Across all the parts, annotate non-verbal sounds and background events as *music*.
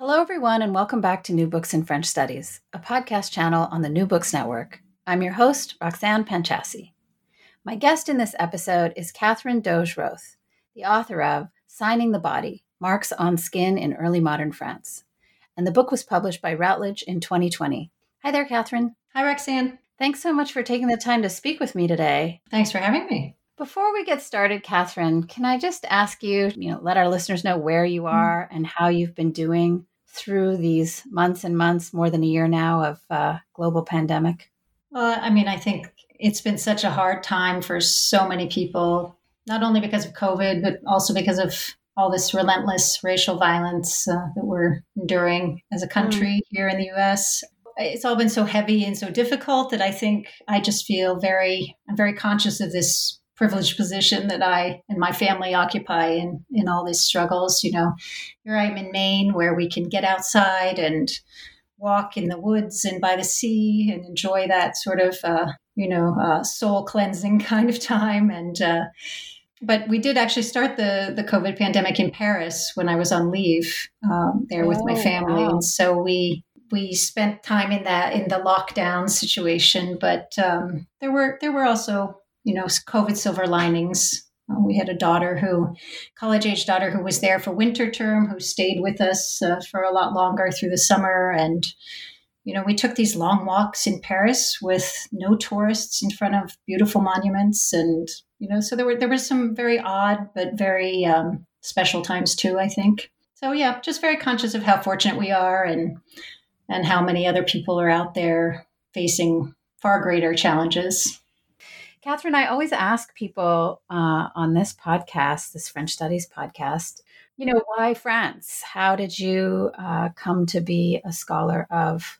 Hello, everyone, and welcome back to New Books in French Studies, a podcast channel on the New Books Network. I'm your host, Roxanne Panchasi. My guest in this episode is Katherine Doge Roth, the author of Signing the Body Marks on Skin in Early Modern France. And the book was published by Routledge in 2020. Hi there, Katherine. Hi, Roxanne. Thanks so much for taking the time to speak with me today. Thanks for having me. Before we get started, Katherine, can I just ask you, you know, let our listeners know where you mm-hmm. are and how you've been doing through these months and months, more than a year now, of uh, global pandemic? Well, I mean, I think it's been such a hard time for so many people, not only because of COVID, but also because of all this relentless racial violence uh, that we're enduring as a country mm. here in the US. It's all been so heavy and so difficult that I think I just feel very, I'm very conscious of this privileged position that I and my family occupy in in all these struggles. You know, here I'm in Maine, where we can get outside and walk in the woods and by the sea and enjoy that sort of uh, you know uh, soul cleansing *laughs* kind of time. And uh, but we did actually start the the COVID pandemic in Paris when I was on leave um, there oh, with my oh, family, wow. and so we we spent time in that in the lockdown situation but um, there were there were also you know, COVID silver linings. Uh, we had a daughter who, college age daughter, who was there for winter term, who stayed with us uh, for a lot longer through the summer. And, you know, we took these long walks in Paris with no tourists in front of beautiful monuments. And, you know, so there were, there were some very odd, but very um, special times too, I think. So, yeah, just very conscious of how fortunate we are and, and how many other people are out there facing far greater challenges. Katherine, I always ask people uh, on this podcast, this French Studies podcast, you know, why France? How did you uh, come to be a scholar of,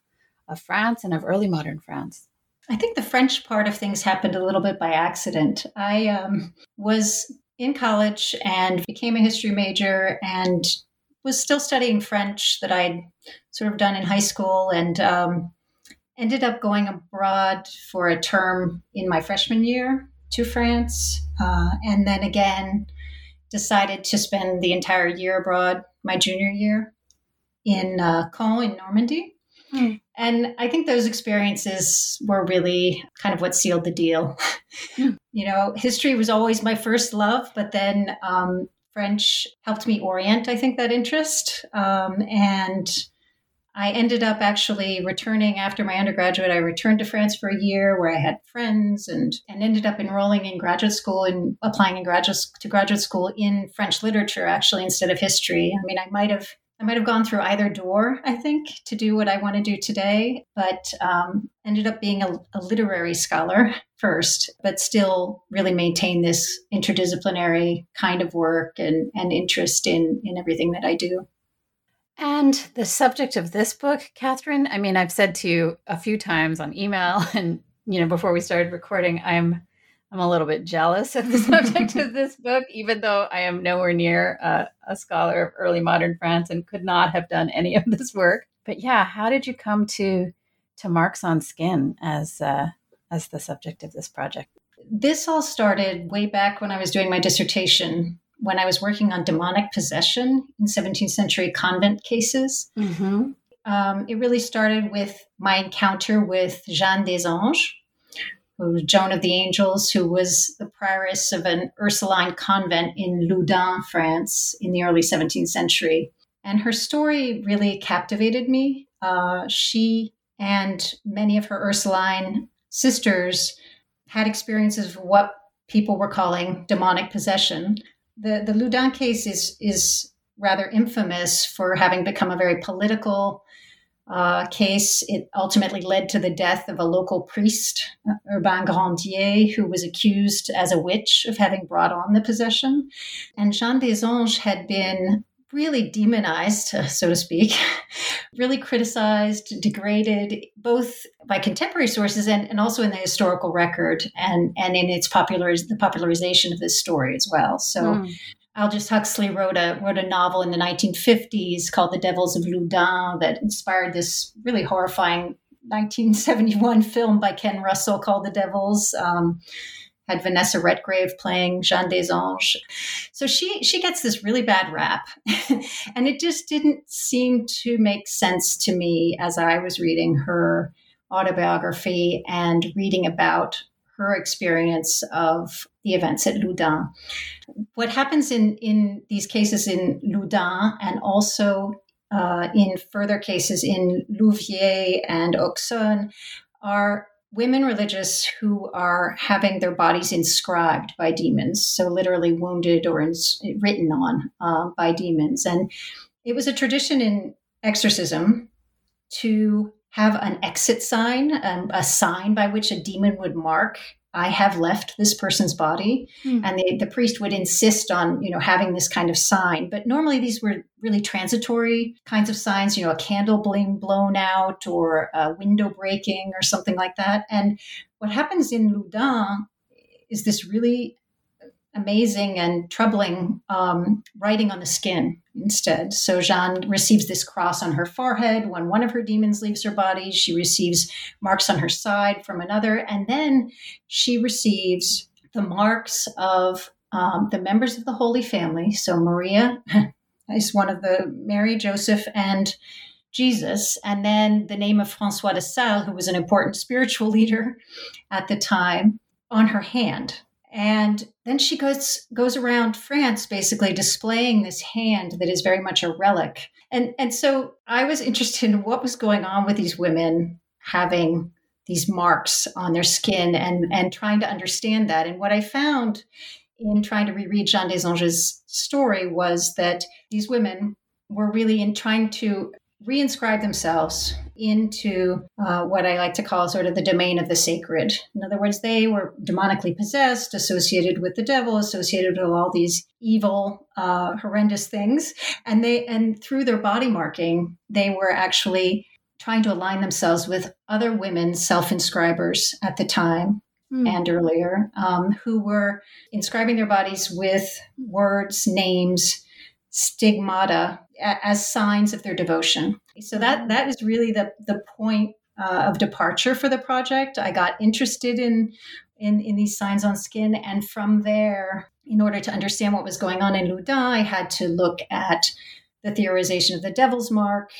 of France and of early modern France? I think the French part of things happened a little bit by accident. I um, was in college and became a history major and was still studying French that I'd sort of done in high school. And um, ended up going abroad for a term in my freshman year to France, uh, and then again decided to spend the entire year abroad my junior year in uh, Caen in Normandy. Mm. And I think those experiences were really kind of what sealed the deal. Mm. *laughs* you know, history was always my first love, but then um, French helped me orient, I think, that interest. Um, and I ended up actually returning after my undergraduate. I returned to France for a year where I had friends and, and ended up enrolling in graduate school and applying in graduate to graduate school in French literature actually instead of history. I mean, I might have I might have gone through either door, I think, to do what I want to do today, but um, ended up being a, a literary scholar first, but still really maintain this interdisciplinary kind of work and, and interest in, in everything that I do. And the subject of this book, Katherine, I mean, I've said to you a few times on email *laughs* and, you know, before we started recording, I'm I'm a little bit jealous of the *laughs* subject of this book, even though I am nowhere near uh, a scholar of early modern France and could not have done any of this work. But yeah, how did you come to to marks on skin as uh, as the subject of this project? This all started way back when I was doing my dissertation when I was working on demonic possession in 17th century convent cases. Mm-hmm. Um, it really started with my encounter with Jeanne des Anges, who was Joan of the Angels, who was the prioress of an Ursuline convent in Loudun, France, in the early 17th century. And her story really captivated me. Uh, she and many of her Ursuline sisters had experiences of what people were calling demonic possession. The the Loudun case is is rather infamous for having become a very political uh, case. It ultimately led to the death of a local priest, uh, Urbain Grandier, who was accused as a witch of having brought on the possession. And Jeanne des Anges had been really demonized, *laughs* so to speak, really criticized, degraded, both by contemporary sources and, and also in the historical record and, and in its popular the popularization of this story as well. So mm. Aldous Huxley wrote a wrote a novel in the 1950s called The Devils of Loudun that inspired this really horrifying 1971 film by Ken Russell called The Devils. Um, had Vanessa Redgrave playing Jeanne des Anges. So she she gets this really bad rap. *laughs* and it just didn't seem to make sense to me as I was reading her autobiography and reading about her experience of the events at Loudun. What happens in, in these cases in Loudun and also uh, in further cases in Louviers and Auxonne are women religious who are having their bodies inscribed by demons, so literally wounded or ins- written on uh, by demons. And it was a tradition in exorcism to have an exit sign, um, a sign by which a demon would mark I have left this person's body. Mm. And the, the priest would insist on, you know, having this kind of sign. But normally these were really transitory kinds of signs, you know, a candle being blown out or a window breaking or something like that. And what happens in Loudun is this really amazing and troubling um, writing on the skin instead. So Jeanne receives this cross on her forehead when one of her demons leaves her body. She receives marks on her side from another. And then she receives the marks of um, the members of the Holy Family. So Maria *laughs* is one of the Mary, Joseph, and Jesus, and then the name of Francois de Sales, who was an important spiritual leader at the time, on her hand. And then she goes goes around France basically displaying this hand that is very much a relic. And and so I was interested in what was going on with these women having these marks on their skin and and trying to understand that. And what I found in trying to reread Jeanne des Anges' story was that these women were really in trying to reinscribe themselves into uh, what I like to call sort of the domain of the sacred. In other words, they were demonically possessed, associated with the devil, associated with all these evil, uh, horrendous things, and they and through their body marking, they were actually trying to align themselves with other women self-inscribers at the time mm. and earlier um, who were inscribing their bodies with words, names, stigmata as signs of their devotion. So that that is really the the point uh, of departure for the project. I got interested in, in in these signs on skin, and from there, in order to understand what was going on in Loudun, I had to look at the theorization of the devil's mark,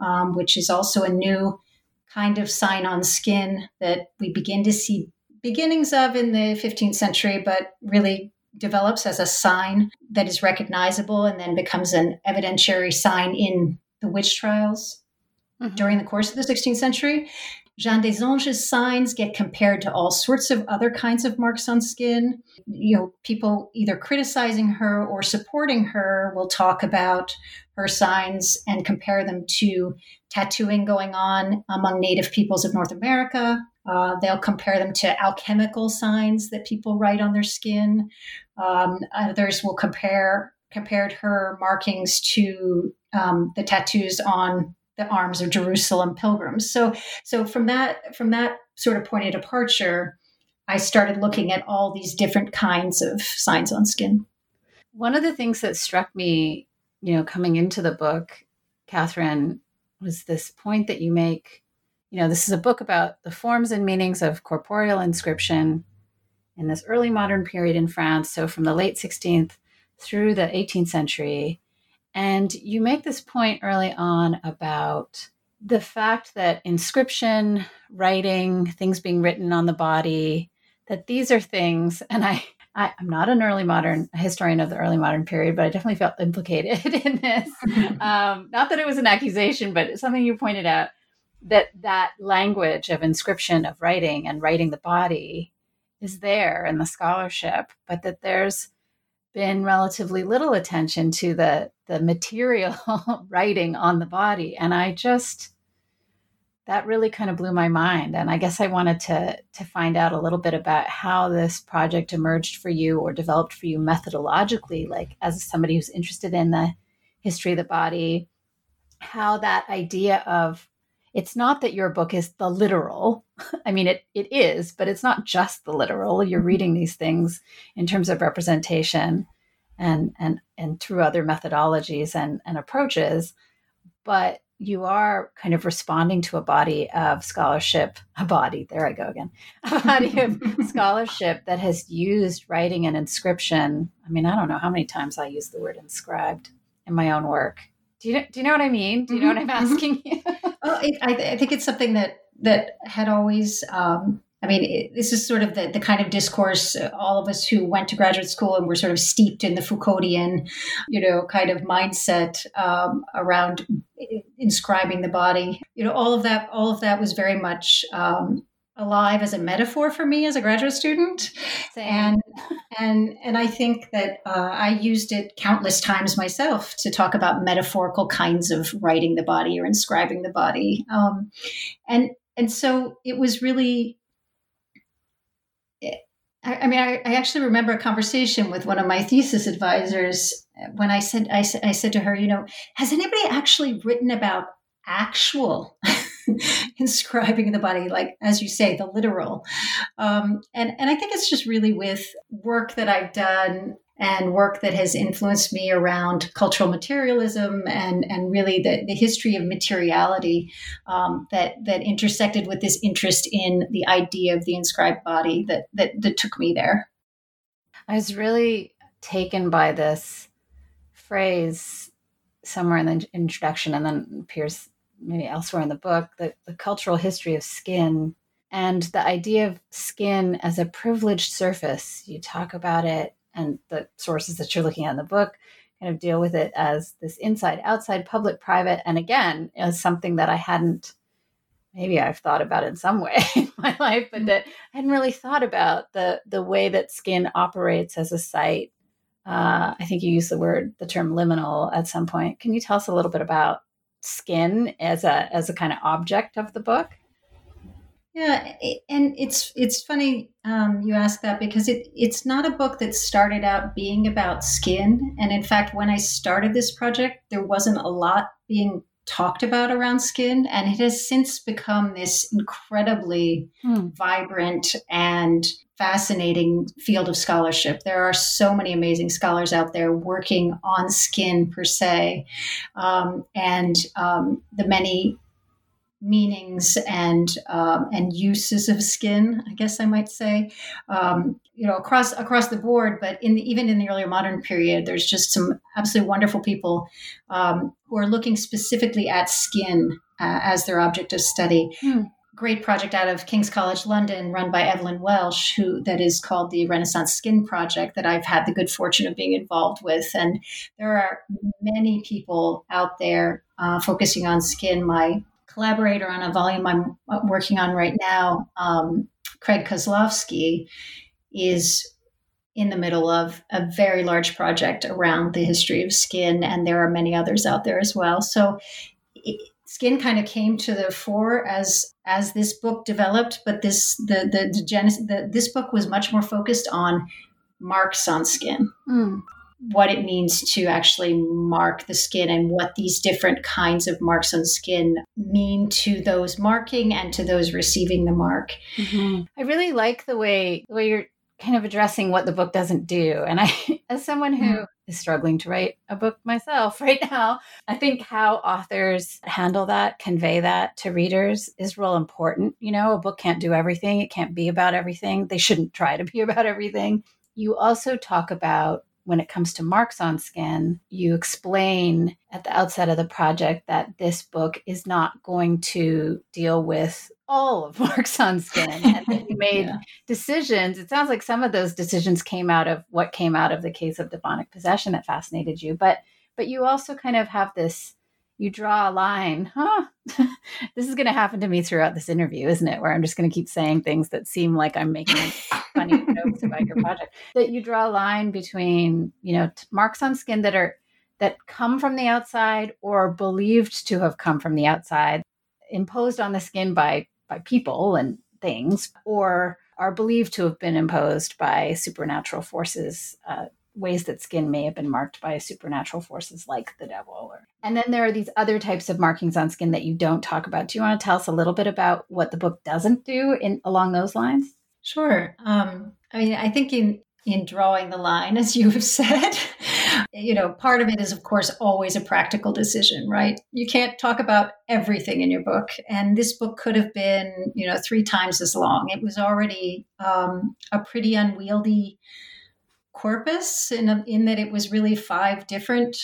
um, which is also a new kind of sign on skin that we begin to see beginnings of in the 15th century, but really develops as a sign that is recognizable and then becomes an evidentiary sign in the witch trials mm-hmm. during the course of the 16th century. Jeanne des Anges' signs get compared to all sorts of other kinds of marks on skin. You know, people either criticizing her or supporting her will talk about her signs and compare them to tattooing going on among native peoples of North America. Uh, they'll compare them to alchemical signs that people write on their skin. Um, others will compare compared her markings to um, the tattoos on the arms of Jerusalem pilgrims. So, so from that from that sort of point of departure, I started looking at all these different kinds of signs on skin. One of the things that struck me, you know, coming into the book, Katherine, was this point that you make. You know, this is a book about the forms and meanings of corporeal inscription in this early modern period in France. So, from the late 16th through the 18th century. And you make this point early on about the fact that inscription, writing, things being written on the body, that these are things, and I I, am not an early modern historian of the early modern period, but I definitely felt implicated *laughs* in this. *laughs* um, not that it was an accusation, but something you pointed out that that language of inscription of writing and writing the body is there in the scholarship, but that there's been relatively little attention to the the material *laughs* writing on the body, and I just that really kind of blew my mind. And i guess i wanted to to find out a little bit about how this project emerged for you or developed for you methodologically like as somebody who's interested in the history of the body how that idea of it's not that your book is the literal *laughs* i mean it it is but it's not just the literal you're mm-hmm. reading these things in terms of representation and and and through other methodologies and and approaches but you are kind of responding to a body of scholarship, a body, there I go again, *laughs* a body of *laughs* scholarship that has used writing and inscription. I mean, I don't know how many times I use the word inscribed in my own work. Do you, do you know what I mean? Do you know what I'm mm-hmm. asking you? *laughs* oh, it, I, I, think it's something that that had always um, I mean, it, this is sort of the, the kind of discourse uh, all of us who went to graduate school and were sort of steeped in the Foucauldian, you know, kind of mindset um, around inscribing the body. You know, all of that, all of that was very much um, alive as a metaphor for me as a graduate student, Same. and and and I think that uh, I used it countless times myself to talk about metaphorical kinds of writing the body or inscribing the body, um, and and so it was really I, I mean, I, I, actually remember a conversation with one of my thesis advisors when I said, I, I said to her, you know, has anybody actually written about actual *laughs* inscribing the body, like as you say, the literal? Um, and and I think it's just really with work that I've done and work that has influenced me around cultural materialism and, and really the, the history of materiality um, that, that intersected with this interest in the idea of the inscribed body that, that, that took me there. I was really taken by this phrase somewhere in the introduction and then appears maybe elsewhere in the book the, the cultural history of skin and the idea of skin as a privileged surface. You talk about it and the sources that you're looking at in the book kind of deal with it as this inside outside public private and again as something that i hadn't maybe i've thought about in some way *laughs* in my life but that i hadn't really thought about the the way that skin operates as a site. Uh, i think you used the word the term liminal at some point. Can you tell us a little bit about skin as a as a kind of object of the book? Yeah, and it's it's funny um, you ask that because it it's not a book that started out being about skin, and in fact, when I started this project, there wasn't a lot being talked about around skin, and it has since become this incredibly hmm. vibrant and fascinating field of scholarship. There are so many amazing scholars out there working on skin per se, um, and um, the many meanings and um, and uses of skin, I guess I might say, um, you know, across across the board. But in the, even in the earlier modern period, there's just some absolutely wonderful people um, who are looking specifically at skin uh, as their object of study. Hmm. Great project out of King's College London, run by Evelyn Welch, who that is called the Renaissance Skin Project, that I've had the good fortune of being involved with. And there are many people out there uh, focusing on skin. My collaborator on a volume I'm working on right now, um, Craig Koslofsky, is in the middle of a very large project around the history of skin, and there are many others out there as well. So, it, skin kind of came to the fore as as this book developed, but this the the, the, genesis, the this book was much more focused on marks on skin. Mm what it means to actually mark the skin and what these different kinds of marks on skin mean to those marking and to those receiving the mark. Mm-hmm. I really like the way the way you're kind of addressing what the book doesn't do. And I, *laughs* as someone who mm-hmm. is struggling to write a book myself *laughs* right now, I think how authors handle that, convey that to readers is real important. You know, a book can't do everything, it can't be about everything. They shouldn't try to be *laughs* about everything. You also talk about when it comes to marks on skin, you explain at the outset of the project that this book is not going to deal with all of marks on skin and that *laughs* you made yeah. decisions. It sounds like some of those decisions came out of what came out of the case of demonic possession that fascinated you, but but you also kind of have this you draw a line, huh? *laughs* this is going to happen to me throughout this interview, isn't it? Where I'm just going to keep saying things that seem like I'm making funny *laughs* jokes about your project. That you draw a line between, you know, t- marks on skin that are that come from the outside or believed to have come from the outside, imposed on the skin by by people and things, or are believed to have been imposed by supernatural forces uh, ways that skin may have been marked by supernatural forces like the devil. And then there are these other types of markings on skin that you don't talk about. Do you want to tell us a little bit about what the book doesn't do in along those lines? Sure. Um, I mean, I think in in drawing the line, as you have said, you know, part of it is, of course, always a practical decision, right? You can't talk about everything in your book, and this book could have been, you know, three times as long. It was already um, a pretty unwieldy corpus in, a, in that it was really five different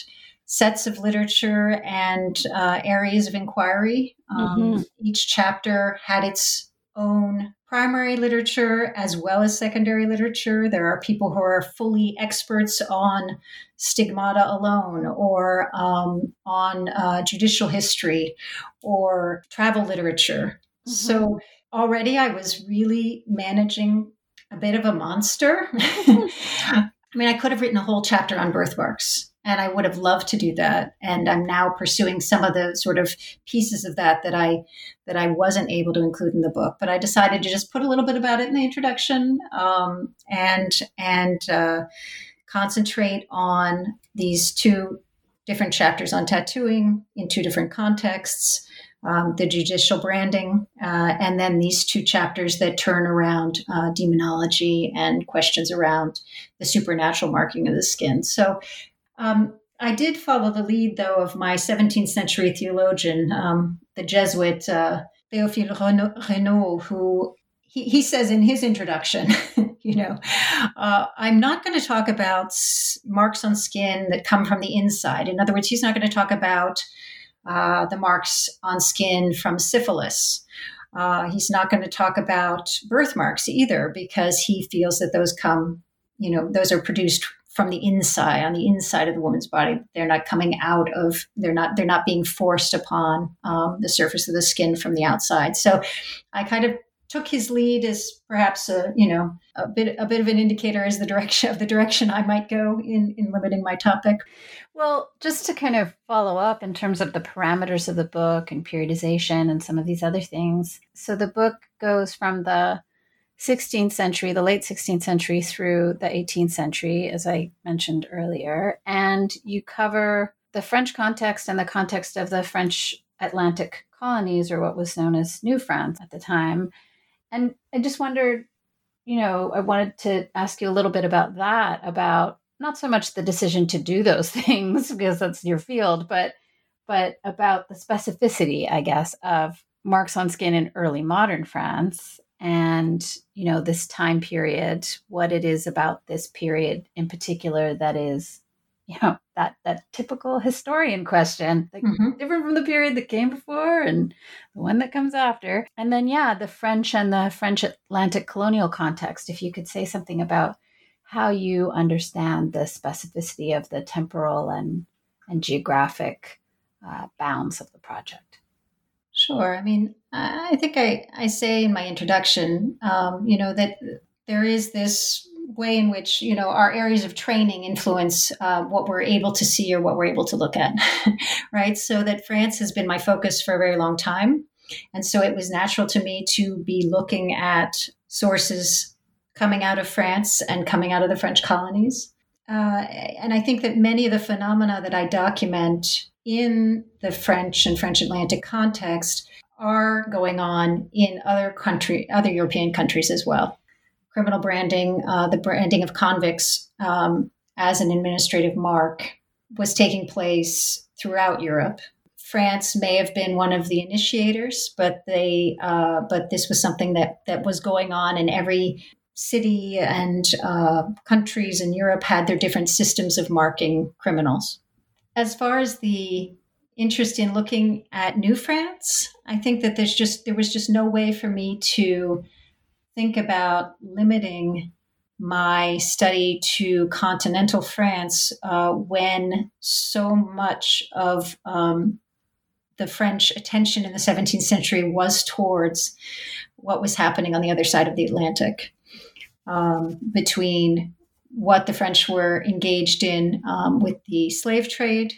sets of literature and uh, areas of inquiry. Um, mm-hmm. Each chapter had its own primary literature as well as secondary literature. There are people who are fully experts on stigmata alone or um, on uh, judicial history or travel literature. Mm-hmm. So already I was really managing a bit of a monster. *laughs* *laughs* I mean, I could have written a whole chapter on birthmarks, and I would have loved to do that. And I'm now pursuing some of the sort of pieces of that that I that I wasn't able to include in the book. But I decided to just put a little bit about it in the introduction, um, and and uh, concentrate on these two different chapters on tattooing in two different contexts um, the judicial branding, uh, and then these two chapters that turn around uh, demonology and questions around the supernatural marking of the skin. So um, I did follow the lead, though, of my 17th century theologian, um, the Jesuit uh, Théophile Raynaud, who he, he, says in his introduction, *laughs* you know, uh, I'm not going to talk about marks on skin that come from the inside. In other words, he's not going to talk about uh, the marks on skin from syphilis. Uh, he's not going to talk about birthmarks either because he feels that those come, you know, those are produced from the inside on the inside of the woman's body they're not coming out of they're not they're not being forced upon um, the surface of the skin from the outside so i kind of took his lead as perhaps a you know a bit a bit of an indicator as the direction of the direction I might go in in limiting my topic. Well, just to kind of follow up in terms of the parameters of the book and periodization and some of these other things. So the book goes from the 16th century, the late 16th century through the 18th century, as I mentioned earlier, and you cover the French context and the context of the French Atlantic colonies, or what was known as New France at the time. And I just wondered, you know, I wanted to ask you a little bit about that, about not so much the decision to do those *laughs* things because that's your field, but but about the specificity, I guess, of marks on skin in early modern France and you know this time period what it is about this period in particular that is *laughs* you know that that typical historian question like mm-hmm. different from the period that came before and the one that comes after and then yeah the french and the french atlantic colonial context if you could say something about how you understand the specificity of the temporal and and geographic uh, bounds of the project sure. I mean i think i i say in my introduction um, you know that there is this way in which you know our areas of training influence uh, what we're able to see or what we're able to look at *laughs* right? So that france has been my focus for a very long time. And so it was natural to me to be looking at sources coming out of france and coming out of the french colonies. Uh, and i think that many of the phenomena that i document in the french and french atlantic context are going on in other country other european countries as well criminal branding, uh, the branding of convicts um, as an administrative mark was taking place throughout Europe. France may have been one of the initiators, but they uh, but this was something that that was going on in every city and uh, countries in Europe had their different systems of marking criminals. As far as the interest in looking at New France, I think that there's just there was just no way for me to think about limiting my study to continental France uh, when so much of um, the French attention in the 17th century was towards what was happening on the other side of the Atlantic um, between what the French were engaged in um, with the slave trade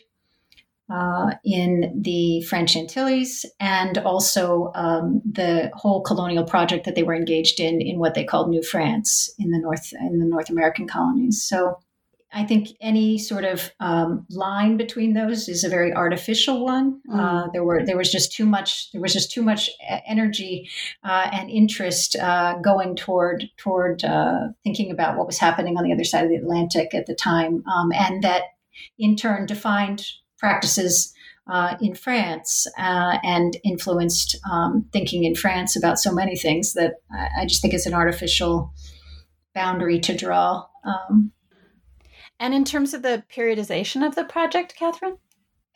uh, in the French Antilles and also um, the whole colonial project that they were engaged in in what they called New France in the North in the North American colonies. So I think any sort of um, line between those is a very artificial one. Mm. Uh, there were there was just too much there was just too much energy uh, and interest uh, going toward toward uh, thinking about what was happening on the other side of the Atlantic at the time, um, and that in turn defined practices uh, in France uh, and influenced um, thinking in France about so many things that I, I, just think it's an artificial boundary to draw. Um, and in terms of the periodization of the project, Katherine?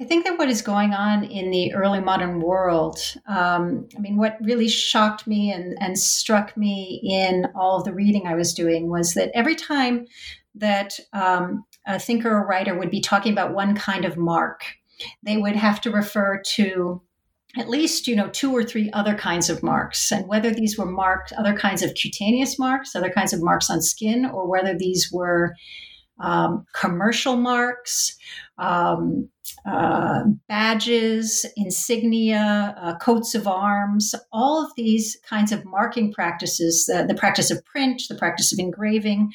I think that what is going on in the early modern world, um, I mean, what really shocked me and, and struck me in all of the reading I was doing was that every time that um, a thinker or writer would be talking about one kind of mark, they would have to refer to at least you know two or three other kinds of marks and whether these were marked other kinds of cutaneous marks other kinds of marks on skin or whether these were um, commercial marks, um, uh, badges, insignia, uh, coats of arms, all of these kinds of marking practices, the, the practice of print, the practice of engraving,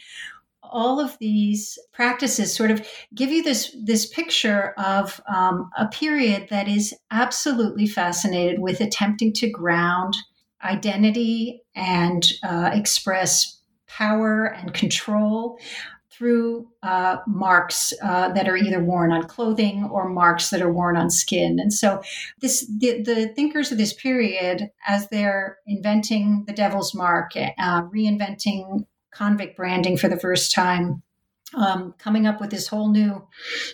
all of these practices sort of give you this this picture of um, a period that is absolutely fascinated with attempting to ground identity and uh, express power and control through uh, marks uh, that are either worn on clothing or marks that are worn on skin. And so, this the, the thinkers of this period, as they're inventing the devil's mark, uh, reinventing convict branding for the first time, um, coming up with this whole new,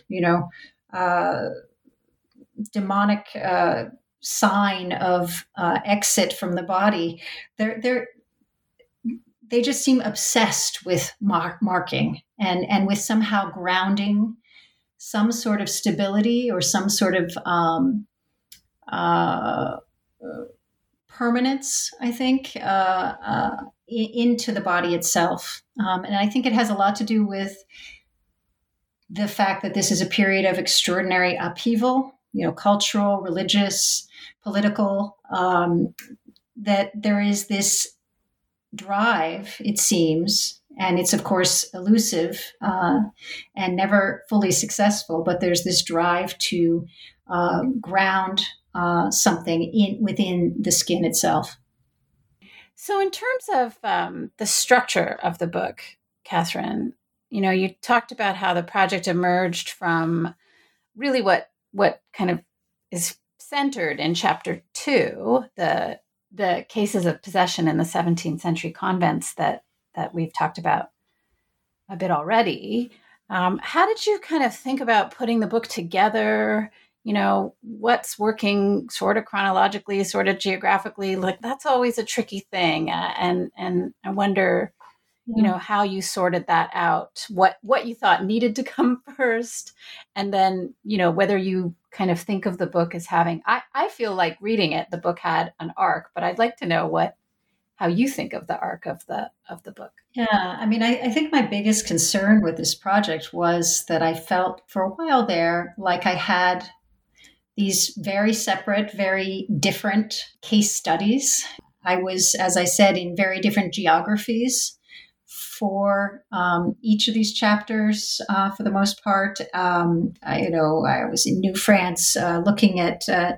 you know, uh, demonic uh, sign of uh, exit from the body. They're they're they just seem obsessed with mark- marking and and with somehow grounding some sort of stability or some sort of um, uh, permanence, I think, uh, uh, into the body itself. Um, and I think it has a lot to do with the fact that this is a period of extraordinary upheaval, you know, cultural, religious, political, um, that there is this drive, it seems, and it's of course elusive uh, and never fully successful, but there's this drive to uh, ground uh, something in within the skin itself. So, in terms of um, the structure of the book, Katherine, you know, you talked about how the project emerged from really what what kind of is centered in chapter two, the the cases of possession in the 17th century convents that that we've talked about a bit already. Um, how did you kind of think about putting the book together? You know, what's working sort of chronologically, sort of geographically? Like that's always a tricky thing, uh, and and I wonder, yeah. you know, how you sorted that out. What what you thought needed to come *laughs* first, and then you know whether you kind of think of the book as having I, I feel like reading it the book had an arc but i'd like to know what how you think of the arc of the of the book yeah i mean I, I think my biggest concern with this project was that i felt for a while there like i had these very separate very different case studies i was as i said in very different geographies for um, each of these chapters uh, for the most part. Um, I, you know, I was in New France uh, looking at uh,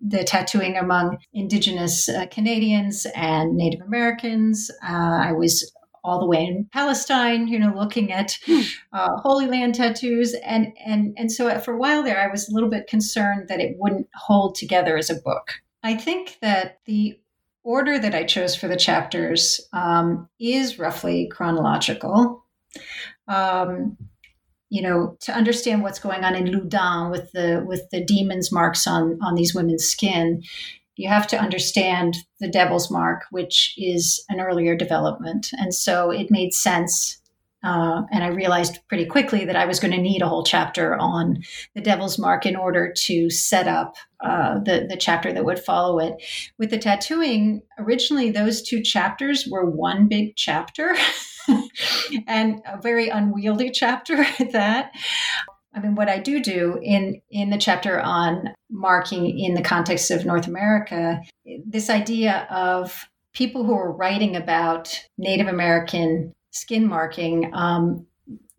the tattooing among Indigenous uh, Canadians and Native Americans. Uh, I was all the way in Palestine, you know, looking at hmm. uh, Holy Land tattoos, and and and so for a while there, I was a little bit concerned that it wouldn't hold together as a book. I think that the order that I chose for the chapters um, is roughly chronological. Um, you know, to understand what's going on in Loudun with the with the demon's marks on on these women's skin, you have to understand the devil's mark, which is an earlier development, and so it made sense uh, and I realized pretty quickly that I was going to need a whole chapter on the Devil's Mark in order to set up uh, the the chapter that would follow it. With the tattooing, originally those two chapters were one big chapter, *laughs* *laughs* and a very unwieldy chapter *laughs* at that. I mean, what I do do in in the chapter on marking in the context of North America, this idea of people who are writing about Native American skin marking, um,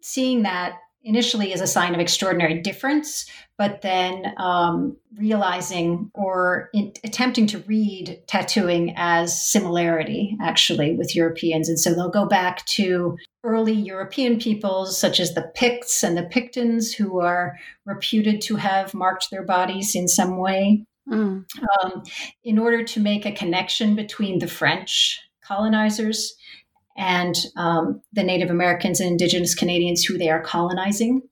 seeing that initially as a sign of extraordinary difference, but then um, realizing or in, attempting to read tattooing as similarity actually with Europeans. And so they'll go back to early European peoples such as the Picts and the Pictons, who are reputed to have marked their bodies in some way. Mm. Um, in order to make a connection between the French colonizers and um, the Native Americans and Indigenous Canadians who they are colonizing,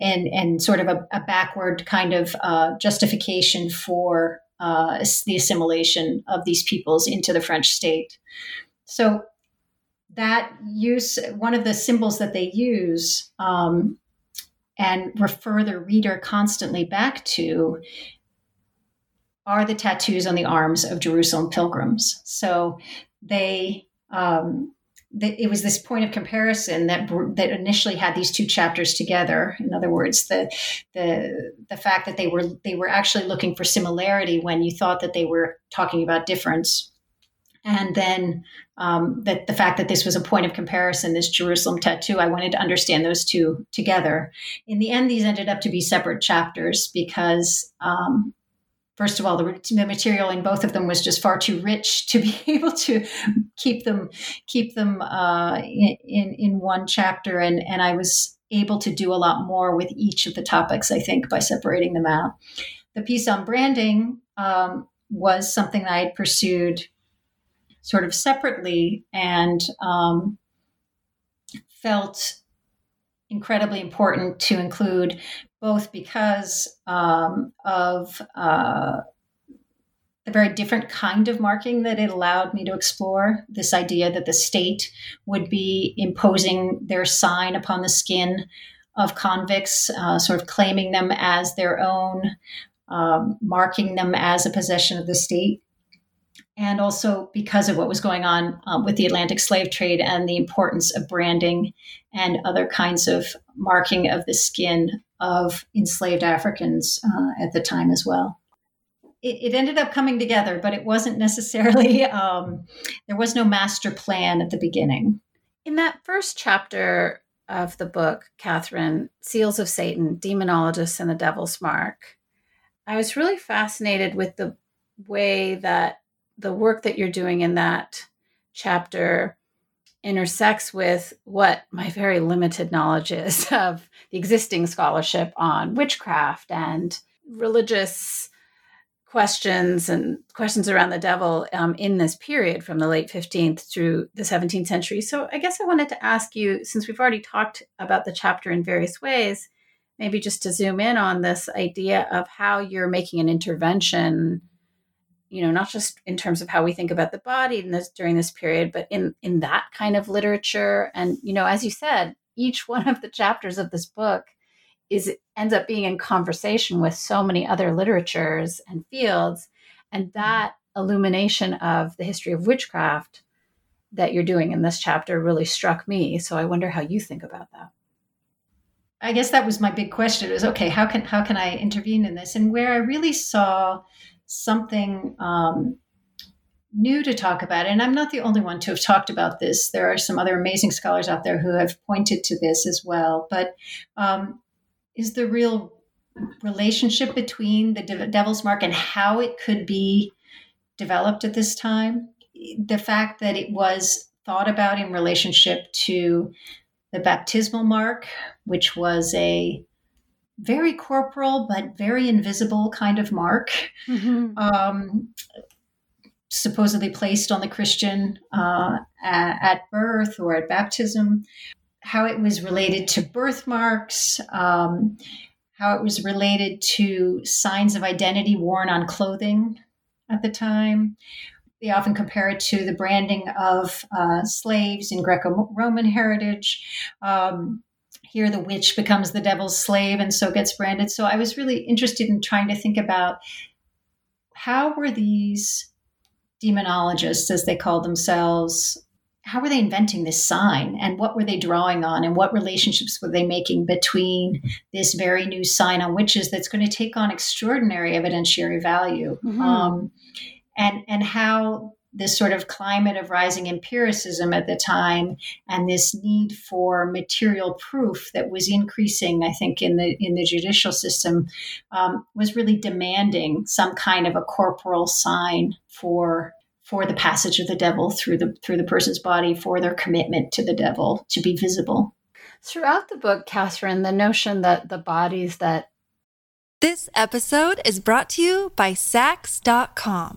and and sort of a, a backward kind of uh, justification for uh, the assimilation of these peoples into the French state. So that use one of the symbols that they use um, and refer the reader constantly back to are the tattoos on the arms of Jerusalem pilgrims. So they um, that it was this point of comparison that that initially had these two chapters together. In other words, the the the fact that they were they were actually looking for similarity when you thought that they were talking about difference, and then um, that the fact that this was a point of comparison, this Jerusalem tattoo, I wanted to understand those two together. In the end, these ended up to be separate chapters because um, first of all, the, the, material in both of them was just far too rich *laughs* to be able to keep them keep them uh, in in one chapter, and and I was able to do a lot more with each of the topics. I think by separating them out. The piece on branding um, was something that I had pursued sort of separately and um, felt incredibly important to include both because um, of uh, a very different kind of marking that it allowed me to explore. This idea that the state would be imposing their sign upon the skin of convicts, uh, sort of claiming them as their own, um, marking them as a possession of the state and also because of what was going on um, with the Atlantic slave trade and the importance of branding and other kinds of marking of the skin of enslaved Africans uh, at the time as well. It, it, ended up coming together, but it wasn't necessarily, *laughs* um, there was no master plan at the beginning. In that first chapter of the book, Katherine, Seals of Satan, Demonologists and the Devil's Mark, I was really fascinated with the way that the work that you're doing in that chapter intersects with what my very limited knowledge is *laughs* of the existing scholarship on witchcraft and religious questions and questions around the devil um, in this period from the late 15th through the 17th century. So I guess I wanted to ask you, since we've already talked about the chapter in various ways, maybe just to zoom in on this idea of how you're making an intervention you know not just in terms of how we think about the body in this during this period but in in that kind of literature. And you know as you said each *laughs* one of the chapters of this book is ends up being in conversation with so many other literatures and fields. And mm-hmm. that illumination of the history of witchcraft that you're doing in this chapter really struck me. So i wonder how you think about that. I guess that was my big question is okay how can how can i intervene in this? And where i really saw something um, new to talk about. And I'm not the only one to have talked about this. There are some other amazing scholars out there who have pointed to this as well. But um, is the real relationship between the Devil's Mark and how it could be developed at this time? The fact that it was thought about in relationship to the baptismal mark, which was a very corporal but very invisible kind of mark. Mm-hmm. Um, supposedly placed on the Christian uh, at birth or at baptism, how it was related to birthmarks, um, how it was related to signs of identity worn on clothing at the time. They often compare it to the branding of uh, slaves in Greco Roman heritage. Um, here, the witch becomes the devil's slave and so gets branded. So I was really interested in trying to think about how were these demonologists, as they called themselves, how were they inventing this sign and what were they drawing on and what relationships were they making between this very new sign on witches that's going to take on extraordinary evidentiary value mm-hmm. um, and and how this sort of climate of rising empiricism at the time and this need for material proof that was increasing i think in the in the judicial system um, was really demanding some kind of a corporal sign for for the passage of the devil through the through the person's body for their commitment to the devil to be visible throughout the book katherine the notion that the bodies that this episode is brought to you by Saks.com.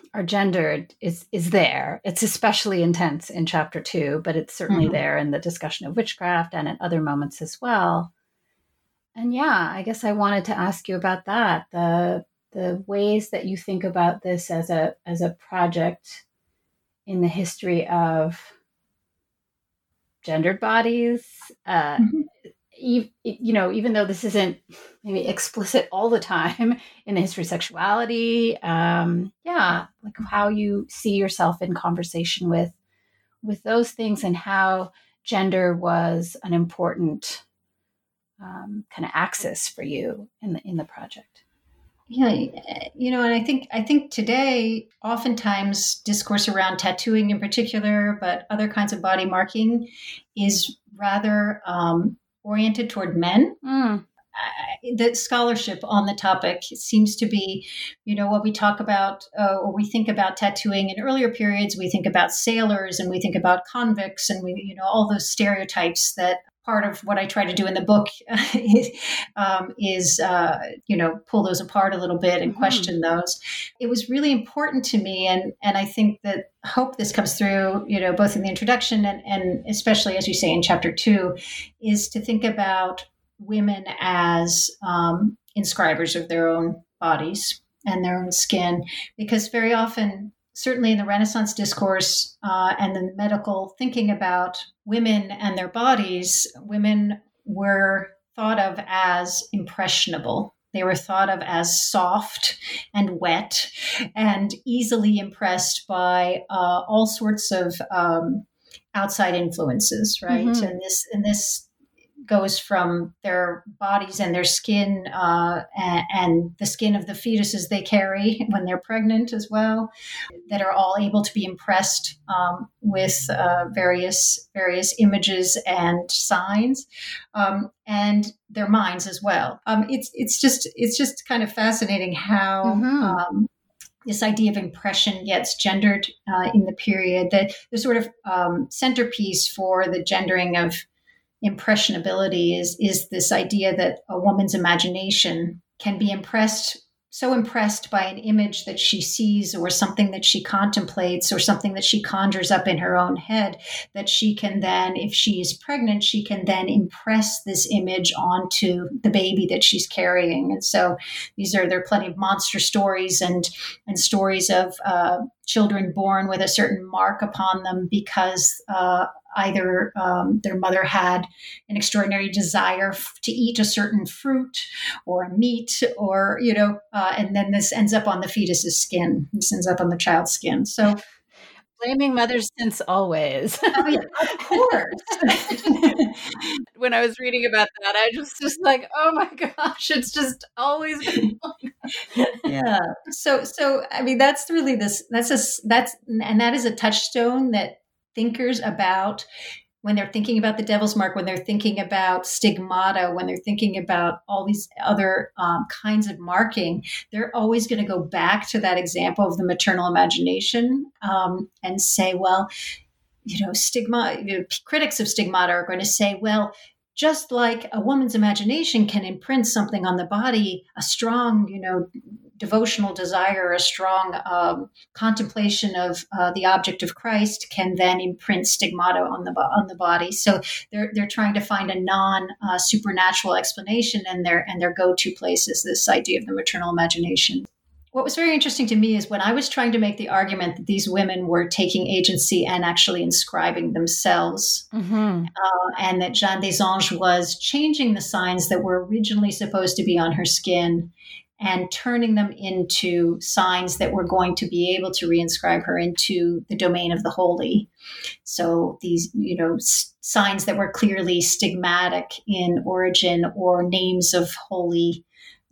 are gendered is is there. It's especially intense in chapter two, but it's certainly mm-hmm. there in the discussion of witchcraft and at other moments as well. And yeah, I guess I wanted to ask you about that the the ways that you think about this as a as a project in the history of gendered bodies, uh, mm-hmm you know, even though this isn't maybe explicit all the time *laughs* in the history of sexuality, um, yeah, like how you see yourself in conversation with with those things and how gender was an important um, kind of axis for you in the in the project. Yeah, you know, and I think I think today, oftentimes discourse around tattooing in particular, but other kinds of body marking, is rather um, oriented toward men. Mm. Uh, the scholarship on the topic seems to be, you know, what we talk about uh, or we think about tattooing in earlier periods. We think about sailors and we think about convicts and we, you know, all those stereotypes that part of what I try to do in the book *laughs* um, is, uh, you know, pull those apart a little bit and mm-hmm. question those. It was really important to me, and and I think that hope this comes through, you know, both in the introduction and and especially as you say in chapter two, is to think about women as um, inscribers of their own bodies and their own skin, because very often certainly in the Renaissance discourse uh, and the medical thinking about women and their bodies, women were thought of as impressionable. They were thought of as soft and wet and easily impressed by uh, all sorts of um, outside influences, right? Mm-hmm. And this and this goes from their bodies and their skin uh, and, and, the skin of the fetuses they carry *laughs* when they're pregnant as well, that are all able to be impressed um, with uh, various various images and signs, um, and their minds as well. Um, it's it's just it's just kind of fascinating how. Mm-hmm um, this idea of impression gets gendered uh, in the period. That the sort of um, centerpiece for the gendering of impressionability is is this idea that a woman's imagination can be impressed so impressed by an image that she sees or something that she contemplates or something that she conjures up in her own head that she can then if she is pregnant she can then impress this image onto the baby that she's carrying. And so these are there are plenty of monster stories and and stories of uh, children born with a certain mark upon them because uh, either um, their mother had an extraordinary desire f- to eat a certain fruit or a meat or you know uh, and then this ends up on the fetus's skin. This ends up on the child's skin. So blaming mothers since always. Oh, yeah, of course. *laughs* When i was reading about that i was just like oh my gosh it's just always *laughs* yeah. So so i mean that's really this that's a that's and that is a touchstone that thinkers about when they're thinking about the devil's mark, when they're thinking about stigmata, when they're thinking about all these other um, kinds of marking, they're always going to go back to that example of the maternal imagination um, and say, well, you know, stigma, you know, critics of stigmata are going to say, well, just like a woman's imagination can imprint something on the body, a strong, you know, devotional desire, a strong um, contemplation of uh, the object of Christ can then imprint stigmata on the on the body. So they're they're trying to find a non uh, supernatural explanation, and their and their go to place is this idea of the maternal imagination. What was very interesting to me is when I was trying to make the argument that these women were taking agency and actually inscribing themselves, mm-hmm. uh, and that Jeanne des Anges was changing the signs that were originally supposed to be on her skin and turning them into signs that were going to be able to reinscribe her into the domain of the holy. So these, you know, s- signs that were clearly stigmatic in origin or names of holy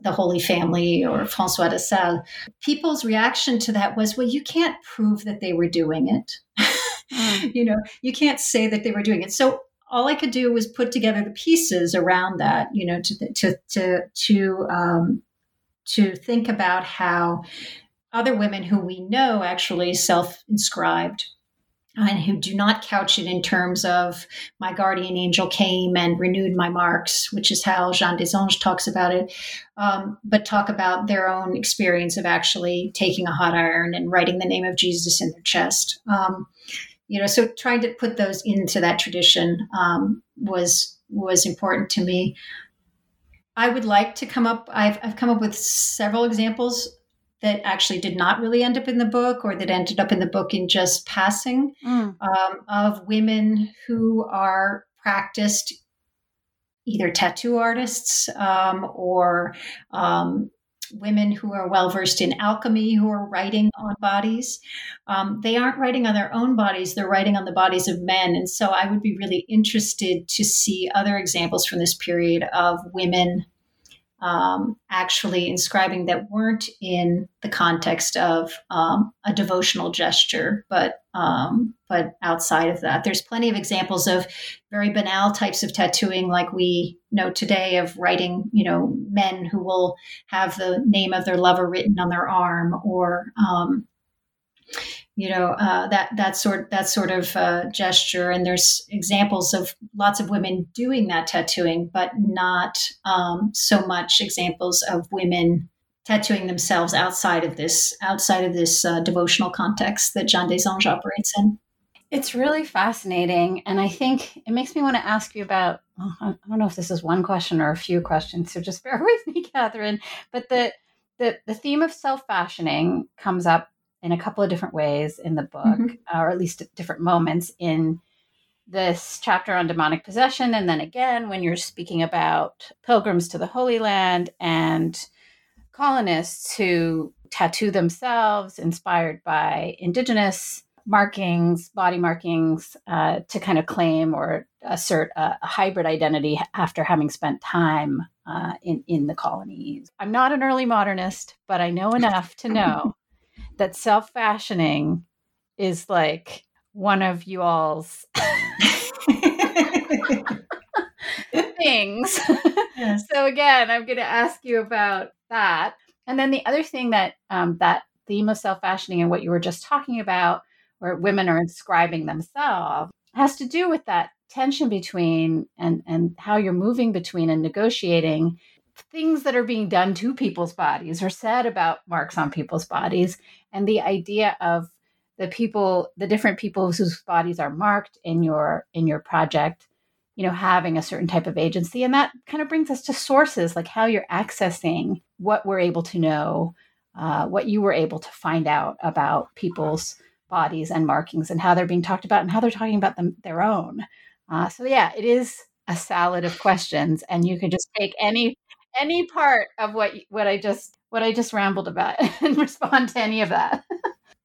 the Holy Family or Francois de Sales. People's reaction to that was, well, you can't prove that they were doing it. Mm. *laughs* you know, you can't say that they were doing it. So all I could do was put together the pieces around that, you know, to to to to um, to think about how other women who we know actually self inscribed and who do not couch it in terms of my guardian angel came and renewed my marks, which is how Jeanne des Anges talks about it, um, but talk about their own experience of actually taking a hot iron and writing the name of Jesus in their chest. Um, you know, so trying to put those into that tradition um, was was important to me. I would like to come up. I've, I've come up with several examples that actually did not really end up in the book or that ended up in the book in just passing mm. um, of women who are practiced either tattoo artists um, or um, women who are well versed in alchemy who are writing on bodies. Um, they aren't writing on their own bodies, they're writing on the bodies of men. And so I would be really interested to see other examples from this period of women um, actually inscribing that weren't in the context of um, a devotional gesture, but um, but outside of that, there's plenty of examples of very banal types of tattooing, like we know today, of writing. You know, men who will have the name of their lover written on their arm, or um, you know uh, that that sort that sort of uh, gesture. And there's examples of lots of women doing that tattooing but not um, so much examples of women tattooing themselves outside of this outside of this uh, devotional context that Jeanne des Anges operates in. It's really fascinating. And i think it makes me want to ask you about well, i don't know if this is one question or a few questions so just *laughs* bear with me katherine. But the the, the theme of self-fashioning comes up in a couple of different ways in the book, mm-hmm. or at least at different moments in this chapter on demonic possession. And then again, when you're speaking about pilgrims to the Holy Land and colonists who tattoo themselves inspired by indigenous markings, body markings, uh, to kind of claim or assert a, a, hybrid identity after having spent time uh, in, in the colonies. I'm not an early modernist, but I know enough to know *laughs* that self fashioning is like one of you all's *laughs* things. Yes. *laughs* so again, I'm going to ask you about that. And then the other thing that um, that theme of self fashioning and what you were just talking about, where women are inscribing themselves, has to do with that tension between and and how you're moving between and negotiating things that are being done to people's bodies or said about marks on people's bodies and the idea of the people the different people whose bodies are marked in your in your project you know having a certain type of agency. And that kind of brings us to sources like how you're accessing what we're able to know uh, what you were able to find out about people's bodies and markings and how they're being talked about and how they're talking about them their own. Uh, so yeah it is a salad of questions. And you can just take any any part of what what I just what I just rambled about *laughs* and respond to any of that.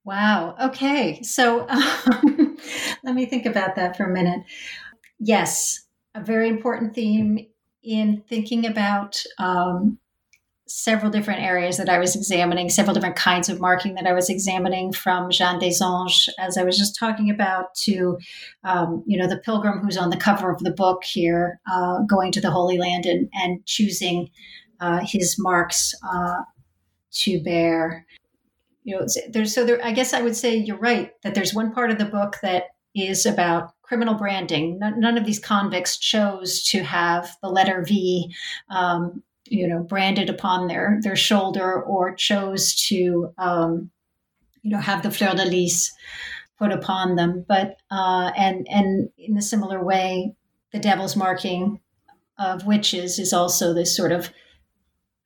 wow. Okay. So um, *laughs* let me think about that for a minute. Yes, a very important theme in thinking about um, several different areas that I was examining, several different kinds of marking that I was examining, from Jeanne des Anges, as I was just talking about, to um, you know the pilgrim who's on the cover of the book here, uh, going to the Holy Land and and choosing uh, his marks uh, to bear. You know, there's so there. I guess I would say you're right that there's one part of the book that is about criminal branding. None, none of these convicts chose to have the letter V um, you know branded upon their their shoulder or chose to um, you know have the fleur de lis put upon them but uh, and and in a similar way the devil's marking of witches is also this sort of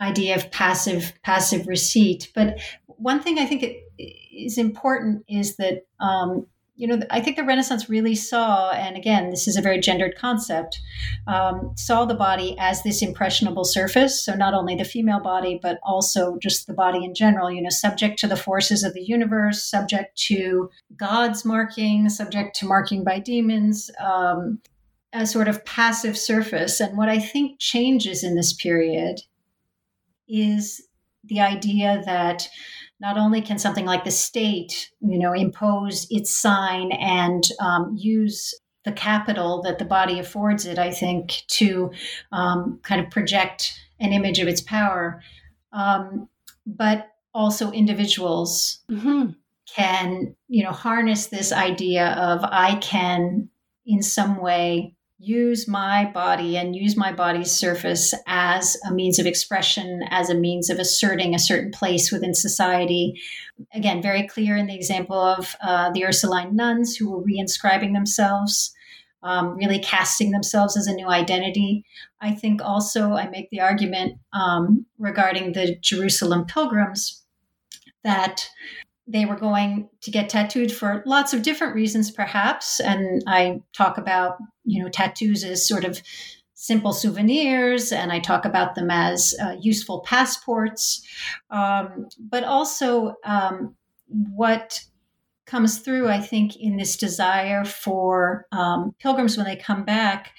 idea of passive passive receipt but one thing i think is important is that um, you know, I think the Renaissance really saw, and again, this is a very gendered concept, um, saw the body as this impressionable surface. So not only the female body, but also just the body in general, you know, subject to the forces of the universe, subject to God's marking, subject to marking by demons, um, a sort of passive surface. And what I think changes in this period is the idea that not only can something like the state, you know, impose its sign and um, use the capital that the body affords it, I think, to um, kind of project an image of its power, um, but also individuals mm-hmm. can, you know, harness this idea of I can, in some way, use my body and use my body's surface as a means of expression, as a means of asserting a certain place within society. Again, very clear in the example of uh, the Ursuline nuns who were reinscribing themselves. Um, really casting themselves as a new identity. I think also I make the argument um, regarding the Jerusalem pilgrims that they were going to get tattooed for lots of different reasons, perhaps. And I talk about, you know, tattoos as sort of simple souvenirs, and I talk about them as uh, useful passports. Um, but also, um, what comes through, I think, in this desire for um, pilgrims when they come back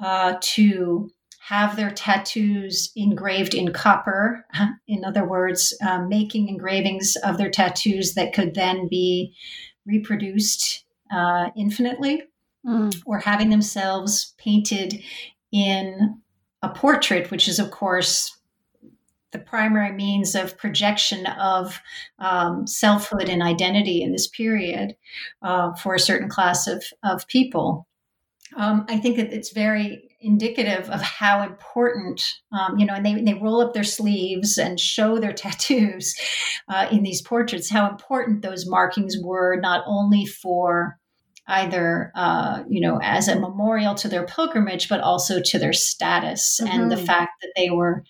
uh, to have their tattoos engraved in copper. *laughs* In other words, um, making engravings of their tattoos that could then be reproduced uh, infinitely, mm. or having themselves painted in a portrait, which is, of course, the primary means of projection of um, selfhood and identity in this period uh, for a certain class of, of people. Um, I think that it's very indicative of how important, um, you know, and they, they roll up their sleeves and show their *laughs* tattoos uh, in these portraits, how important those markings were, not only for either, uh, you know, as a memorial to their pilgrimage, but also to their status mm-hmm. and the mm-hmm. fact that they were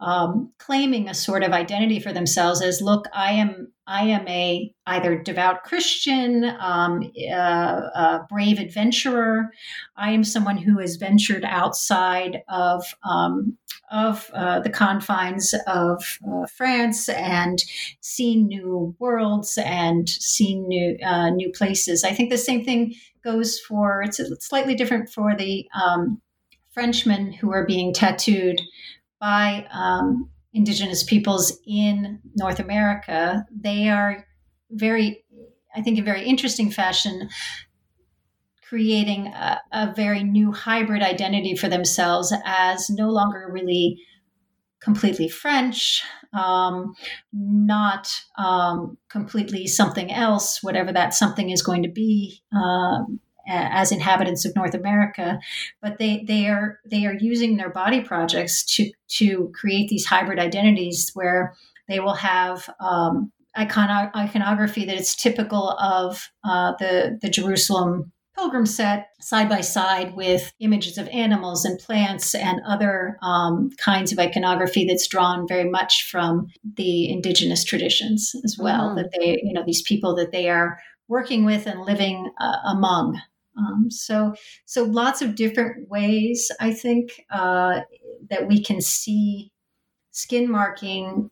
um, claiming a sort of identity for themselves as look i am i am a either devout christian um, uh, a brave adventurer. I am someone who has ventured outside of um, of uh, the confines of uh, france and seen new worlds and seen new uh, new places. I think the same thing goes for it's slightly different for the um, frenchmen who are being tattooed by um, indigenous peoples in North America, they are very, I think, in very interesting fashion, creating a, a very new hybrid identity for themselves as no longer really completely French, um, not um, completely something else, whatever that something is going to be. Um, as inhabitants of North America, but they they are they are using their body projects to to create these hybrid identities where they will have um, icono- iconography that is typical of uh, the the Jerusalem pilgrim set side by side with images of animals and plants and other um, kinds of iconography that's drawn very much from the indigenous traditions as well mm-hmm. that they you know these people that they are working with and living uh, among um, so, so lots of different ways I think uh, that we can see skin marking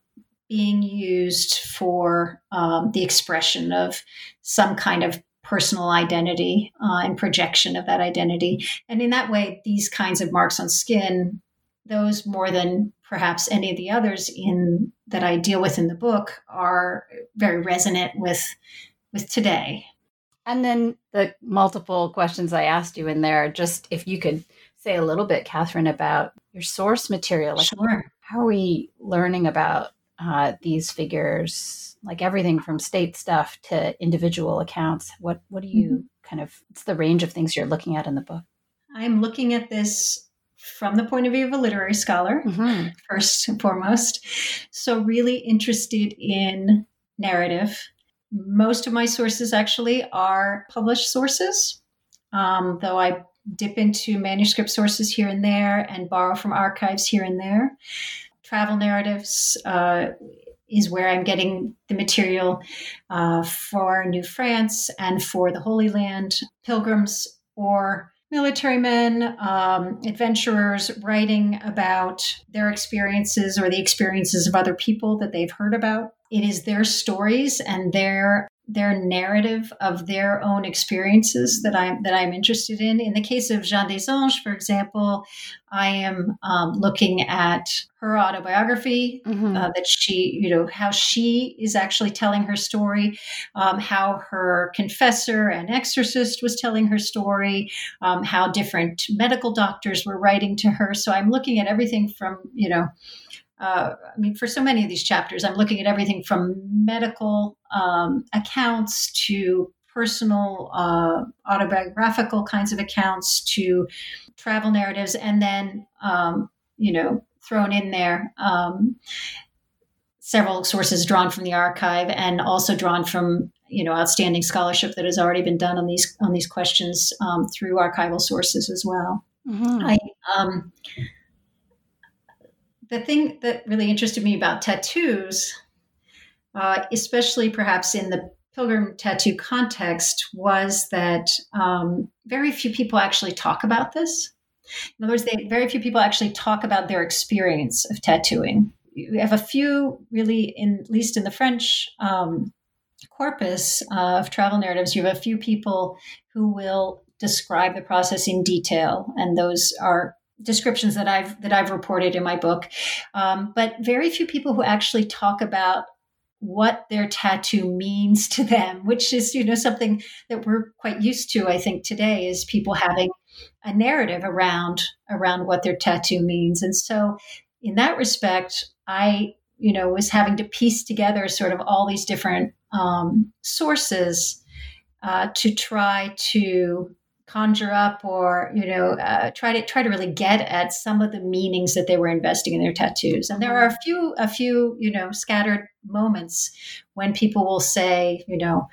being used for um, the expression of some kind of personal identity uh, and projection of that identity. And in that way, these kinds of marks on skin, those more than perhaps any of the others in that I deal with in the book are very resonant with with today. And then the multiple questions I asked you in there, just if you could say a little bit, Katherine, about your source material. Like sure. How are we learning about uh, these figures, like everything from state stuff to individual accounts? What what do you mm-hmm. kind of? What's the range of things you're looking at in the book? I'm looking at this from the point of view of a literary scholar, mm-hmm. first and foremost. So, really interested in narrative. Most of my sources actually are published sources, um, though I dip into manuscript sources here and there and borrow from archives here and there. Travel narratives uh, is where I'm getting the material uh, for New France and for the Holy Land, pilgrims or military men, um, adventurers writing about their experiences or the experiences of other people that they've heard about. It is their stories and their their narrative of their own experiences that I'm that I'm interested in. In the case of Jeanne des Anges, for example, I am um, looking at her autobiography mm-hmm. uh, that she, you know, how she is actually telling her story, um, how her confessor and exorcist was telling her story, um, how different medical doctors were writing to her. So I'm looking at everything from, you know, uh, I mean, for so many of these chapters, I'm looking at everything from medical um, accounts to personal uh, autobiographical kinds of accounts to travel narratives, and then um, you know thrown in there um, several sources drawn from the archive and also drawn from you know outstanding scholarship that has already been done on these on these questions um, through archival sources as well. Mm-hmm. I um, the thing that really interested me about tattoos, uh, especially perhaps in the pilgrim tattoo context, was that um, very few people actually talk about this. In other words, they, very few people actually talk about their experience of tattooing. You have a few, really, in, at least in the French um, corpus of travel narratives, you have a few people who will describe the process in detail, and those are descriptions that I've that I've reported in my book, um, but very few people who actually talk about what their tattoo means to them, which is you know something that we're quite used to. I think today is people having a narrative around around what their tattoo means, and so in that respect, I you know was having to piece together sort of all these different um, sources uh, to try to conjure up or you know uh, try to try to really get at some of the meanings that they were investing in their tattoos. And there are a few a few you know scattered moments when people will say you know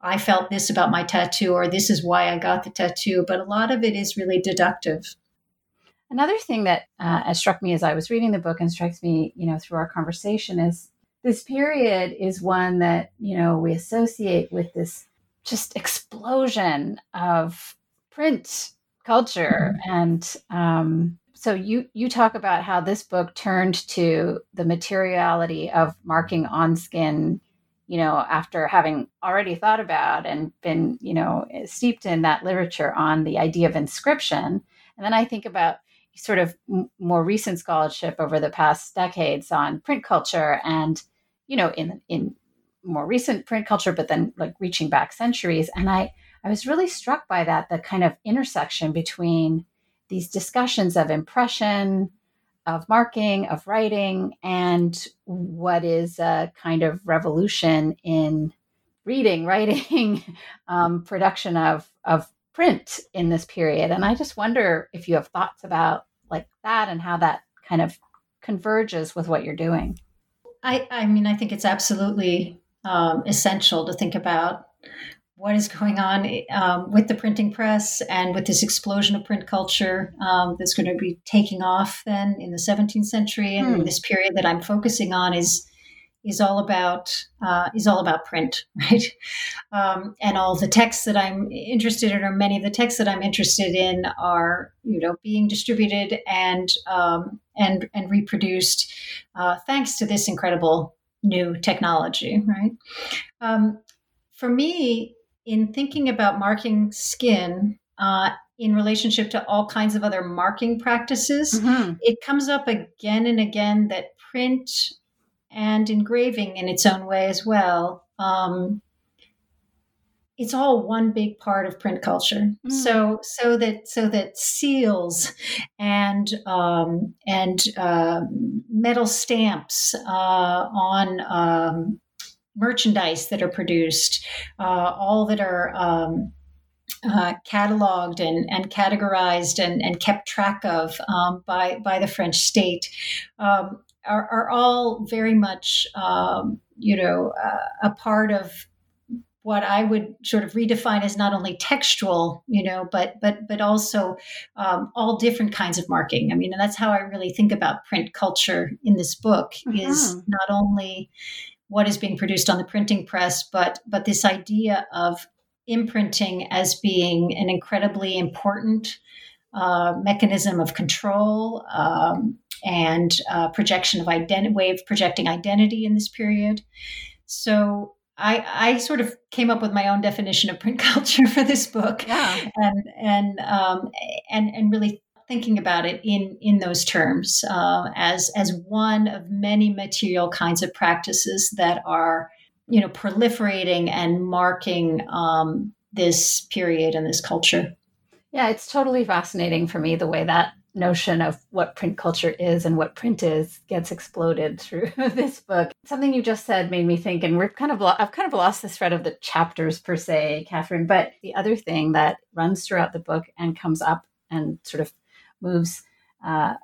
i felt this about my tattoo or this is why i got the tattoo but a lot of it is really deductive. Another thing that uh, struck me as i was reading the book and strikes me you know through our conversation is this period is one that you know we associate with this just explosion of print culture mm-hmm. and um, so you you talk about how this book turned to the materiality of marking on skin you know after having already thought about and been you know steeped in that literature on the idea of inscription and then i think about sort of m- more recent scholarship over the past decades on print culture and you know in in more recent print culture, but then like reaching back centuries. And I, I was really struck by that, the kind of intersection between these discussions of impression, of marking, of writing, and what is a kind of revolution in reading, *laughs* writing, um, production of of print in this period. And I just wonder if you have thoughts about like that and how that kind of converges with what you're doing. I, I mean, I think it's absolutely um, essential to think about what is going on um, with the printing press and with this explosion of print culture um, that's going to be taking off then in the 17th century and hmm. this period that I'm focusing on is is all about uh, is all about print, *laughs* right? Um, and all the texts that I'm interested in, or many of the texts that I'm interested in, are you know being distributed and um, and and reproduced uh, thanks to this incredible new technology, right? Um, for me, in thinking about marking skin, uh, in relationship to all kinds of other marking practices. Mm-hmm. It comes up again and again that print and engraving in its own way as well. Um, it's all one big part of print culture. Mm. So so that so that seals and um, and uh, metal stamps uh, on um, merchandise that are produced, uh, all that are um, uh, cataloged and, and categorized and, and kept track of um, by, by the French state um, are, are, all very much, um, you know, uh, a part of what I would sort of redefine as not only textual, you know, but but but also um, all different kinds of marking. I mean, and that's how I really think about print culture in this book. Is mm-hmm. not only what is being produced on the printing press, but but this idea of imprinting as being an incredibly important uh, mechanism of control um, and uh, projection of identity, way of projecting identity in this period. So I, I sort of came up with my own definition of print *laughs* culture for this book, yeah. and and um, and and really thinking about it in in those terms uh, as as one of many material kinds of practices that are you know proliferating and marking um, this period and this culture. Yeah, it's totally fascinating for me the way that notion of what print culture is and what print is gets exploded through *laughs* this book. Something you just said made me think, and we're kind of lo- I've kind of lost the thread of the chapters per se, Katherine. But the other thing that runs throughout the book and comes up and sort of moves uh,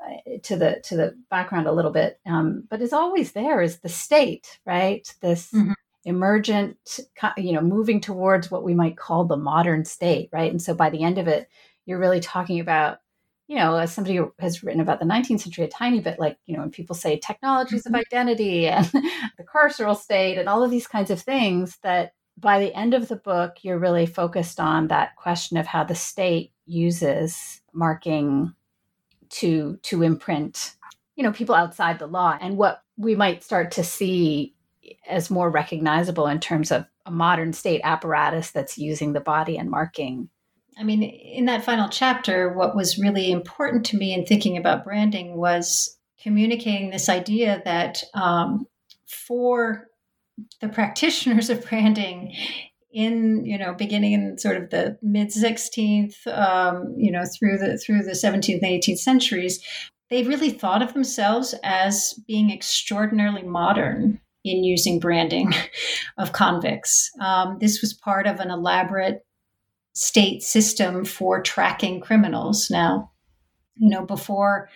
to the to the background a little bit, um, but is always there is the state, right? This mm-hmm emergent, you know, moving towards what we might call the modern state, right? And so by the end of it, you're really talking about, you know, as somebody has written about the 19th century a tiny bit, like, you know, when people say technologies of mm-hmm. identity and *laughs* the carceral state and all of these kinds of things, that by the end of the book, you're really focused on that question of how the state uses marking to to imprint you know people outside the law and what we might start to see as more recognizable in terms of a modern state apparatus that's using the body and marking. I mean, in that final chapter, what was really important to me in thinking about branding was communicating this idea that um, for the practitioners of branding in you know beginning in sort of the mid 16th um, you know through the through the 17th and 18th centuries they really thought of themselves as being extraordinarily modern in using branding *laughs* of convicts. Um, this was part of an elaborate state system for tracking criminals. Now, you know, before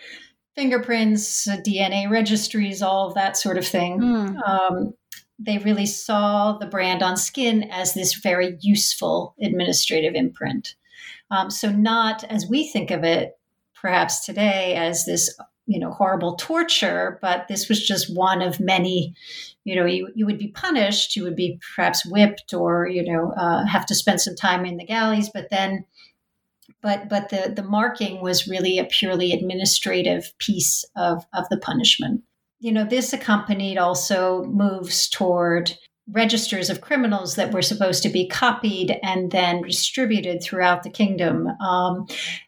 fingerprints, DNA registries, all of that sort of thing. Mm. Um, they really saw the brand on skin as this very useful administrative imprint. Um, so, not as we think of it, perhaps today, as this you know horrible torture but this was just one of many you know you, you would be punished you would be perhaps whipped or you know uh, have to spend some time in the galleys but then but but the the marking was really a purely administrative piece of of the punishment. You know this accompanied also moves toward registers of criminals that were supposed to be copied and then distributed throughout the kingdom. Um,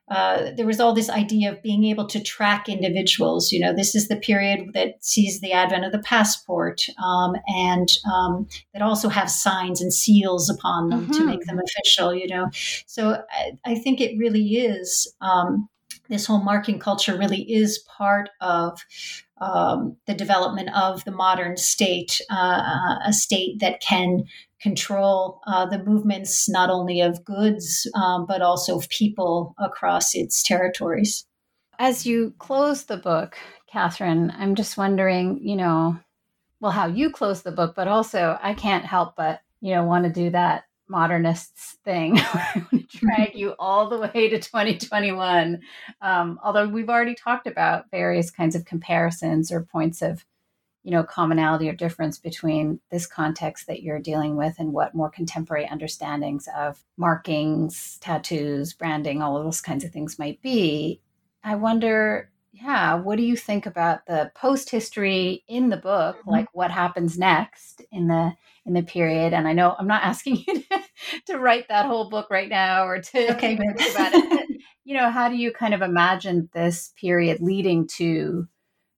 uh, there was all this idea of being able to track individuals. You know, this is the period that sees the advent of the passport um, and um, that also have signs and seals upon them mm-hmm. to make them official, you know. So I, I think it really is um, this whole marking culture really is part of um, the development of the modern state, uh, a state that can control uh, the movements not only of goods um, but also of people across its territories. As you close the book, Katherine, I'm just wondering, you know, well, how you close the book, but also I can't help but, you know, want to do that modernists thing. *laughs* I want to drag you all the way to 2021. Um, although we've already talked about various kinds of comparisons or points of, you know, commonality or difference between this context that you're dealing with and what more contemporary understandings of markings, tattoos, branding, all of those kinds of things might be. I wonder, yeah, what do you think about the post history in the book? Mm-hmm. Like what happens next in the in the period? And I know I'm not asking *laughs* you to, to write that whole book right now or to okay, think about it. you know, how do you kind of imagine this period leading to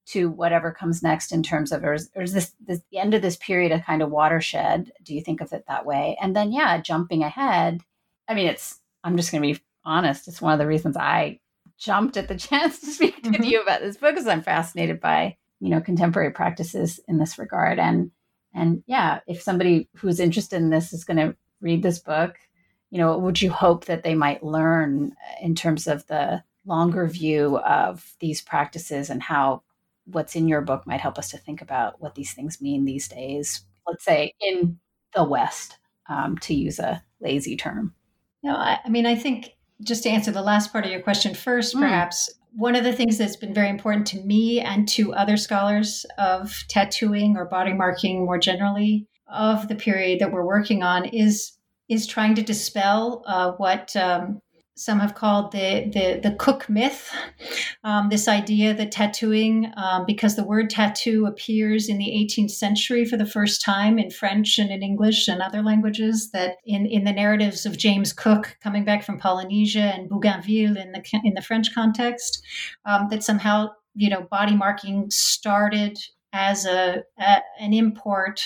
to whatever comes next in terms of or is, or is this, this the end of this period a kind of watershed? Do you think of it that way? And then yeah, jumping ahead. I mean, it's I'm just going to be honest. It's one of the reasons I jumped at the *laughs* chance to speak to mm-hmm. you about this book because I'm fascinated by you know contemporary practices in this regard and and yeah if somebody who's interested in this is going to read this book you know would you hope that they might learn in terms of the longer view of these practices and how what's in your book might help us to think about what these things mean these days let's say in the west um, to use a lazy term no I, I mean i think just to answer the last part of your question first, mm. perhaps, one of the things that's been very important to me and to other scholars of tattooing or body marking more generally of the period that we're working on is is trying to dispel uh, what um, some have called the the, the cook myth. Um, this idea that tattooing, um, because the word tattoo appears in the 18th century for the first time in French and in English and other languages, that in, in the narratives of James Cook coming back from Polynesia and Bougainville in the in the French context, um, that somehow you know body marking started as a, a an import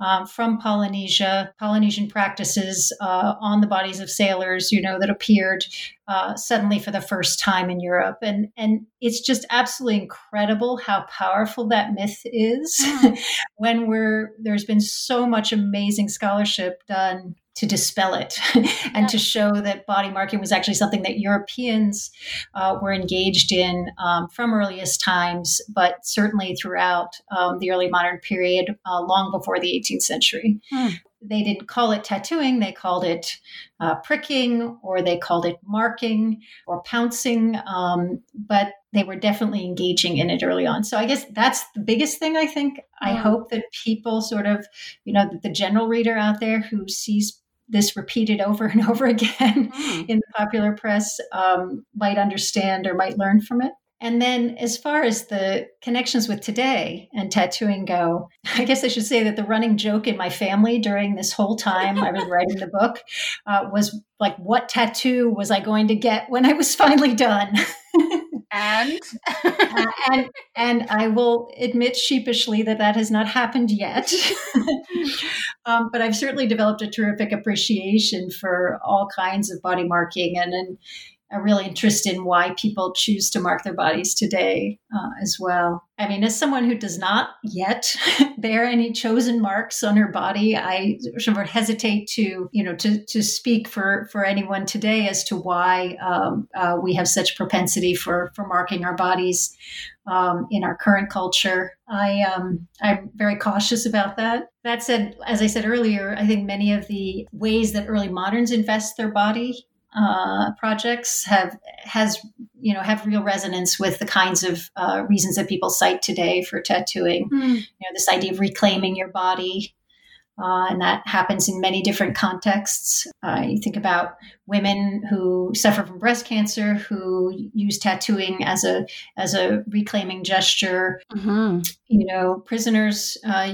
um, from Polynesia, Polynesian practices uh, on the bodies of sailors, you know, that appeared uh, suddenly for the first time in Europe, and and it's just absolutely incredible how powerful that myth is. Mm. *laughs* when we're there's been so much amazing scholarship done to dispel it *laughs* and yeah. to show that body marking was actually something that Europeans uh, were engaged in um, from earliest times, but certainly throughout um, the early modern period, uh, long before the 18th century. Hmm. They didn't call it tattooing, they called it uh, pricking, or they called it marking or pouncing, um, but they were definitely engaging in it early on. So I guess that's the biggest thing I think. I hmm. hope that people sort of, you know, the general reader out there who sees this repeated over and *laughs* over again mm. in the popular press um, might understand or might learn from it. And then, as far as the connections with today and tattooing go, *laughs* I guess I should say that the running joke in my family during this whole time I was writing the book uh, was like, what tattoo was I going to get when I was *laughs* finally done? And uh, and and I will admit sheepishly that that has not happened yet. *laughs* um, but I've certainly developed a terrific appreciation for all kinds of body marking and and a real interest in why people choose to mark their bodies today uh, as well. I mean, as someone who does not yet *laughs* bear any chosen marks on her body, I sort of hesitate to, you know, to to speak for for anyone today as to why um, uh, we have such propensity for for marking our bodies um, in our current culture. I um, I'm very cautious about that. That said, as I said earlier, I think many of the ways that early moderns invest their body uh, projects have has you know have real resonance with the kinds of uh, reasons that people cite today for tattooing. Mm. You know, this idea of reclaiming your body, uh, and that happens in many different contexts. Uh, you think about women who suffer from breast cancer who use tattooing as a as a reclaiming gesture. Mm-hmm. You know, prisoners uh,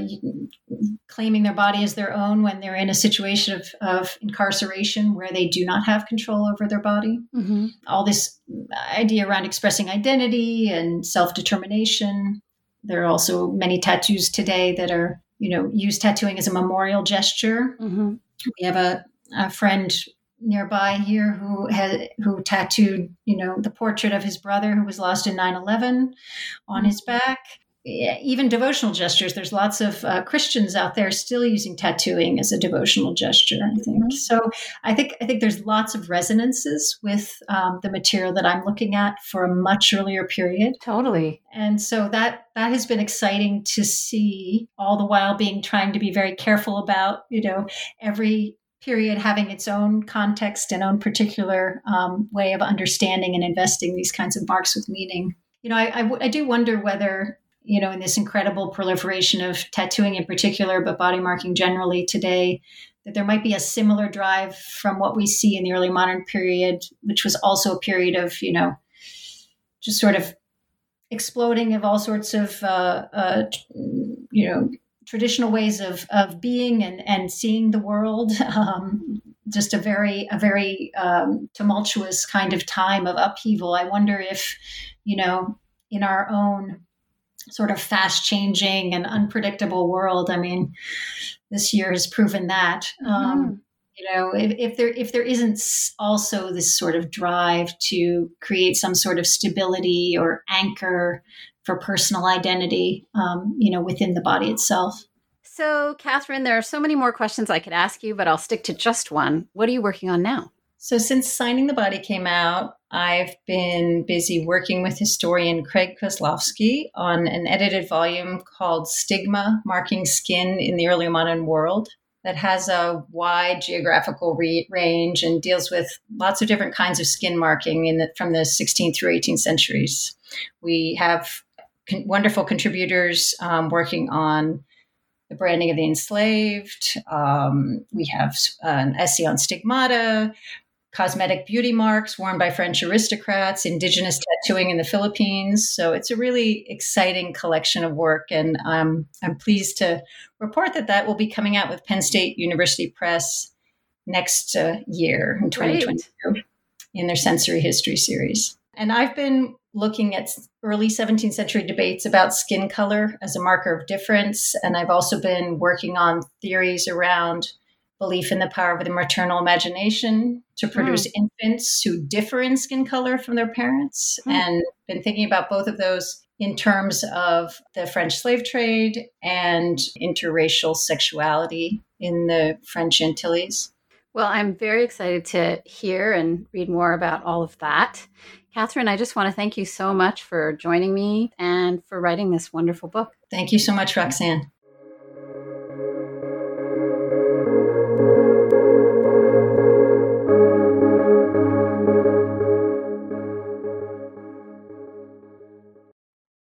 claiming their body as their own when they're in a situation of, of incarceration where they do not have control over their body. Mm-hmm. All this idea around expressing identity and self determination. There are also many tattoos today that are you know, use tattooing as a memorial gesture. Mm-hmm. We have a, a friend nearby here who had who tattooed you know the portrait of his brother who was lost in 9-11 on his back even devotional gestures. There's lots of uh, Christians out there still using tattooing as a devotional gesture. I think mm-hmm. so. I think I think there's lots of resonances with um, the material that I'm looking at for a much earlier period. Totally. And so that that has been exciting to see. All the while being trying to be very careful about you know every period having its own context and own particular um, way of understanding and investing these kinds of marks with meaning. You know, I, I, w- I do wonder whether you know, in this incredible proliferation of tattooing in particular, but body marking generally today, that there might be a similar drive from what we see in the early modern period, which was also a period of, you know, just sort of exploding of all sorts of uh, uh, you know traditional ways of of being and and seeing the world. *laughs* Um, just a very a very um, tumultuous kind of time of upheaval. I wonder if you know in our own sort of fast changing and unpredictable world. I mean, this year has proven that. Um. Um, you know, if, if, there if there isn't also this sort of drive to create some sort of stability or anchor for personal identity, um, you know, within the body itself. So, Katherine, there are so many more questions I could ask you, but I'll stick to just one. What are you working on now? So, since Signing the Body came out, I've been busy working with historian Craig Koslofsky on an edited volume called Stigma Marking Skin in the Early Modern World that has a wide geographical re- range and deals with lots of different kinds of skin marking in the, from the 16th through 18th centuries. We have con- wonderful contributors um, working on the branding of the enslaved. Um, we have an essay on stigmata, cosmetic beauty marks worn by French aristocrats, indigenous tattooing in the Philippines. So it's a really exciting collection of work, and um, I'm pleased to report that that will be coming out with Penn State University Press next uh, year in 2022 Great. in their sensory history series. And I've been looking at early 17th century debates about skin color as a marker of difference. And I've also been working on theories around belief in the power of the maternal imagination to hmm. produce mm. infants who differ in skin color from their parents mm. and been thinking about both of those in terms of the French slave trade and interracial sexuality in the French Antilles. Well, I'm very excited to hear and read more about all of that. Katherine, I just want to thank you so much for joining me and for writing this wonderful book. Thank you so much, Roxanne.